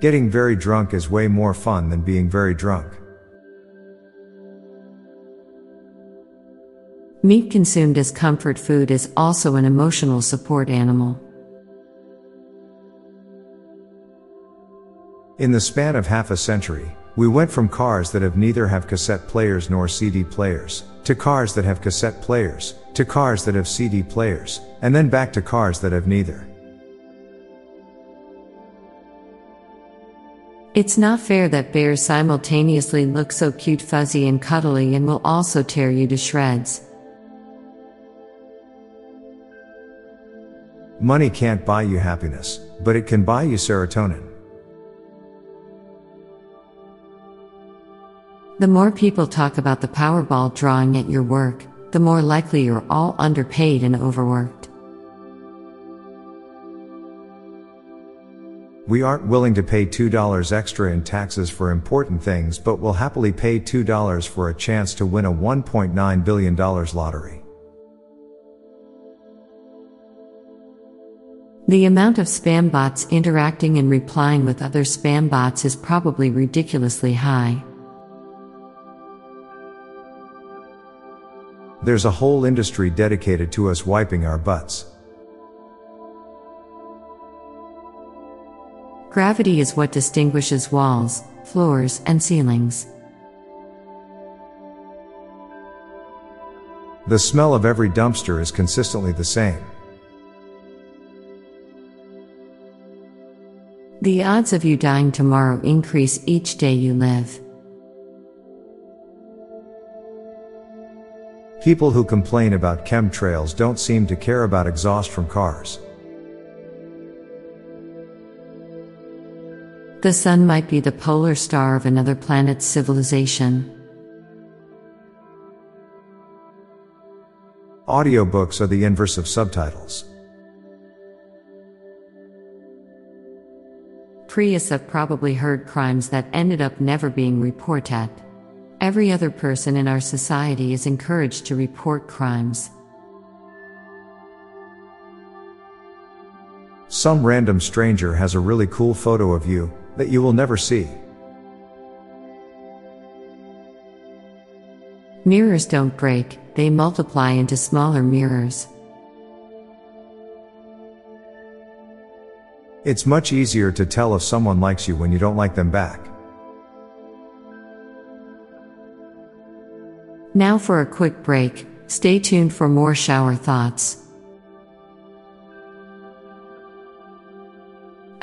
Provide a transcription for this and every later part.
Getting very drunk is way more fun than being very drunk. Meat consumed as comfort food is also an emotional support animal. In the span of half a century, we went from cars that have neither have cassette players nor CD players, to cars that have cassette players, to cars that have CD players, and then back to cars that have neither. It's not fair that bears simultaneously look so cute, fuzzy, and cuddly and will also tear you to shreds. Money can't buy you happiness, but it can buy you serotonin. The more people talk about the Powerball drawing at your work, the more likely you're all underpaid and overworked. We aren't willing to pay $2 extra in taxes for important things, but will happily pay $2 for a chance to win a $1.9 billion lottery. The amount of spam bots interacting and replying with other spam bots is probably ridiculously high. There's a whole industry dedicated to us wiping our butts. Gravity is what distinguishes walls, floors, and ceilings. The smell of every dumpster is consistently the same. The odds of you dying tomorrow increase each day you live. People who complain about chemtrails don't seem to care about exhaust from cars. The sun might be the polar star of another planet's civilization. Audiobooks are the inverse of subtitles. Priests have probably heard crimes that ended up never being reported. Every other person in our society is encouraged to report crimes. Some random stranger has a really cool photo of you that you will never see. Mirrors don't break, they multiply into smaller mirrors. It's much easier to tell if someone likes you when you don't like them back. Now for a quick break, stay tuned for more shower thoughts.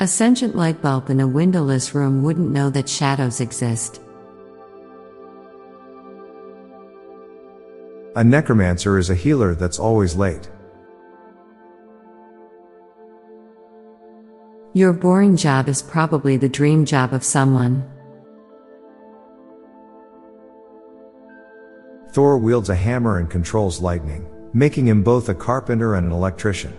A sentient light bulb in a windowless room wouldn't know that shadows exist. A necromancer is a healer that's always late. Your boring job is probably the dream job of someone. Thor wields a hammer and controls lightning, making him both a carpenter and an electrician.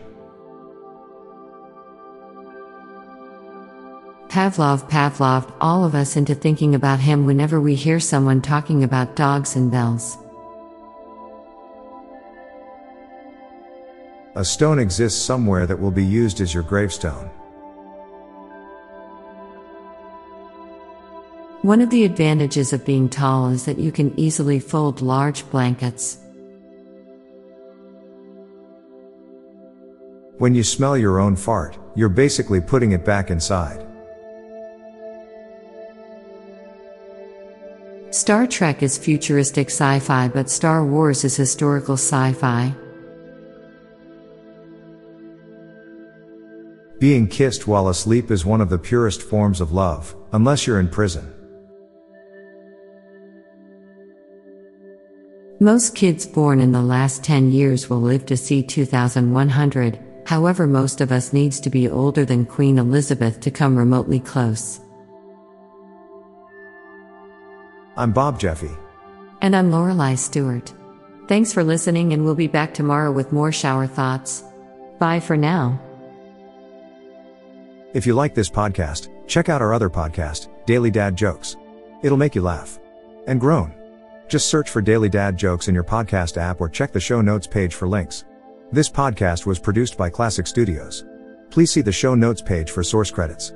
Pavlov Pavloved all of us into thinking about him whenever we hear someone talking about dogs and bells. A stone exists somewhere that will be used as your gravestone. One of the advantages of being tall is that you can easily fold large blankets. When you smell your own fart, you're basically putting it back inside. Star Trek is futuristic sci fi, but Star Wars is historical sci fi. Being kissed while asleep is one of the purest forms of love, unless you're in prison. Most kids born in the last 10 years will live to see 2100, However, most of us needs to be older than Queen Elizabeth to come remotely close. I'm Bob Jeffy. And I'm Lorelei Stewart. Thanks for listening, and we'll be back tomorrow with more shower thoughts. Bye for now. If you like this podcast, check out our other podcast, Daily Dad Jokes. It'll make you laugh and groan. Just search for Daily Dad Jokes in your podcast app or check the show notes page for links. This podcast was produced by Klassic Studios. Please see the show notes page for source credits.